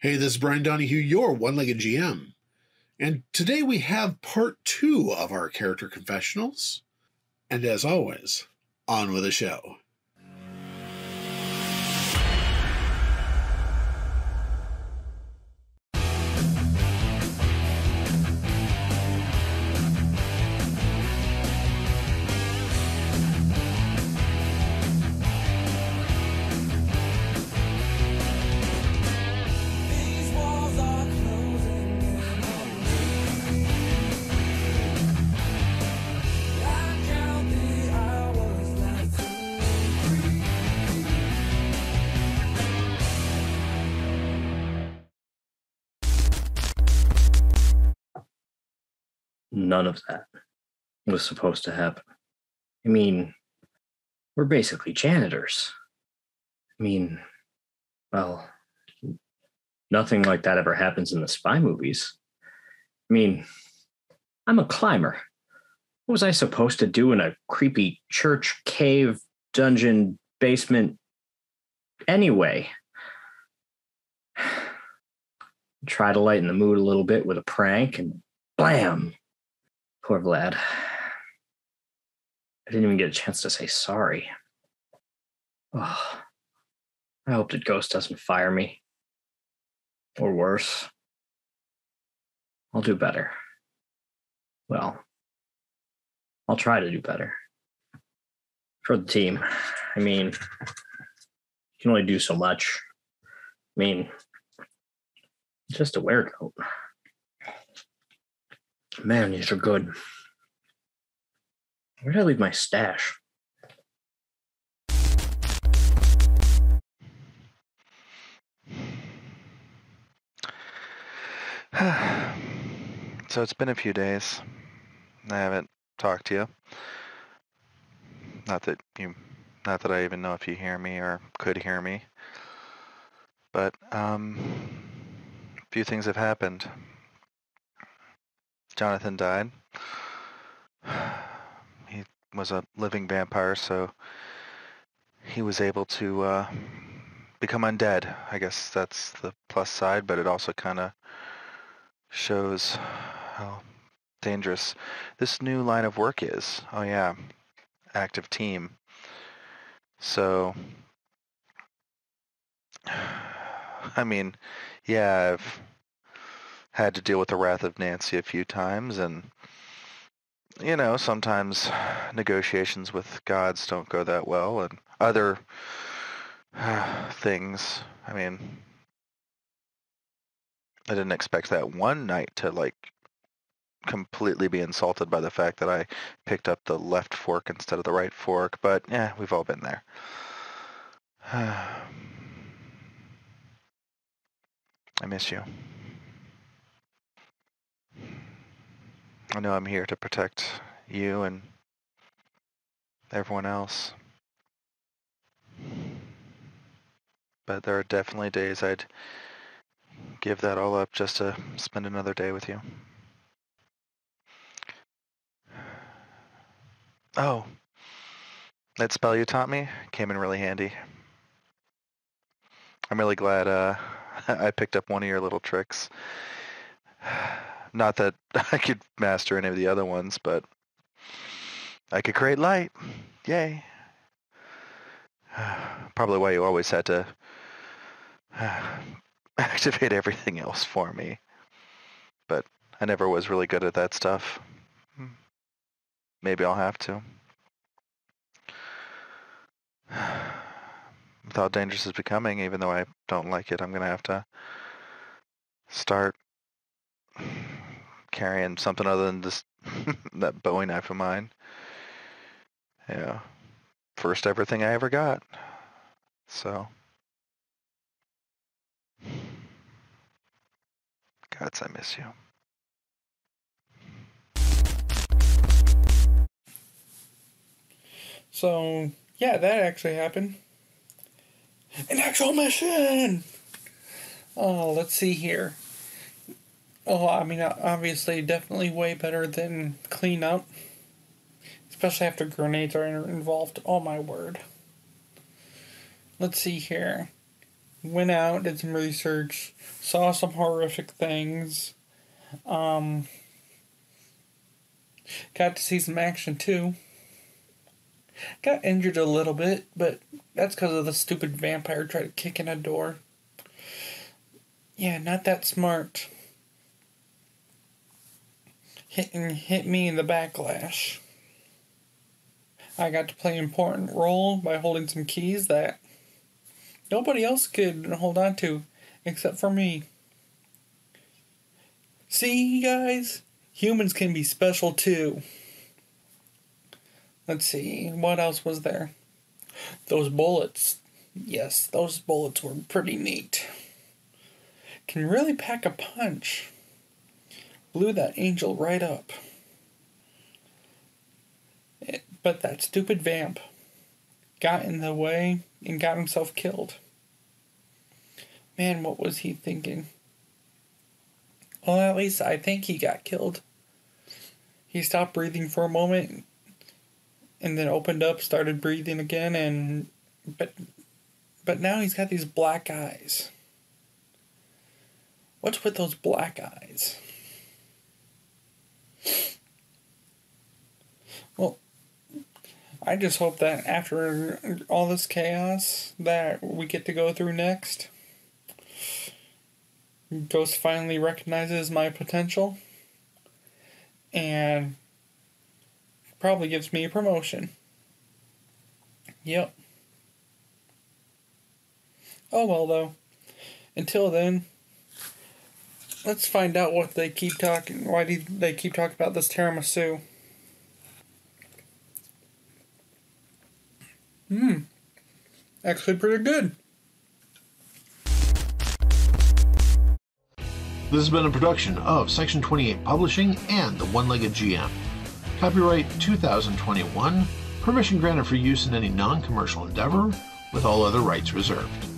Hey, this is Brian Donahue, your one legged GM. And today we have part two of our character confessionals. And as always, on with the show. None of that was supposed to happen. I mean, we're basically janitors. I mean, well, nothing like that ever happens in the spy movies. I mean, I'm a climber. What was I supposed to do in a creepy church, cave, dungeon, basement anyway? Try to lighten the mood a little bit with a prank and blam! Poor Vlad. I didn't even get a chance to say sorry. Oh, I hope that Ghost doesn't fire me. Or worse. I'll do better. Well, I'll try to do better. For the team. I mean, you can only do so much. I mean, just a wear coat. Man, these are good. Where did I leave my stash? so it's been a few days. I haven't talked to you. Not that you, not that I even know if you hear me or could hear me. But um, a few things have happened. Jonathan died. He was a living vampire, so he was able to uh, become undead. I guess that's the plus side, but it also kind of shows how dangerous this new line of work is. Oh yeah, active team. So, I mean, yeah, I've had to deal with the wrath of Nancy a few times, and you know, sometimes negotiations with gods don't go that well, and other things. I mean, I didn't expect that one night to like completely be insulted by the fact that I picked up the left fork instead of the right fork, but yeah, we've all been there. I miss you. I know I'm here to protect you and everyone else. But there are definitely days I'd give that all up just to spend another day with you. Oh, that spell you taught me came in really handy. I'm really glad uh, I picked up one of your little tricks. Not that I could master any of the other ones, but I could create light. Yay. Probably why you always had to activate everything else for me. But I never was really good at that stuff. Maybe I'll have to. How dangerous it's becoming, even though I don't like it, I'm going to have to start carrying something other than this that Bowie knife of mine. Yeah. First ever thing I ever got. So. Gods, I miss you. So yeah, that actually happened. An actual mission. Oh, let's see here. Oh, I mean, obviously, definitely way better than cleanup. Especially after grenades are involved. Oh my word. Let's see here. went out, did some research, saw some horrific things. Um, got to see some action too. Got injured a little bit, but that's because of the stupid vampire tried to kick in a door. Yeah, not that smart. Hit, hit me in the backlash. I got to play an important role by holding some keys that nobody else could hold on to except for me. See, guys, humans can be special too. Let's see, what else was there? Those bullets. Yes, those bullets were pretty neat. Can really pack a punch. Blew that angel right up. It- but that stupid vamp got in the way and got himself killed. Man, what was he thinking? Well, at least I think he got killed. He stopped breathing for a moment and then opened up, started breathing again and but but now he's got these black eyes. What's with those black eyes? Well, I just hope that after all this chaos that we get to go through next, Ghost finally recognizes my potential and probably gives me a promotion. Yep. Oh well, though. Until then, let's find out what they keep talking. Why do they keep talking about this tiramisu? Hmm. Actually, pretty good. This has been a production of Section 28 Publishing and the One Legged GM. Copyright 2021. Permission granted for use in any non commercial endeavor, with all other rights reserved.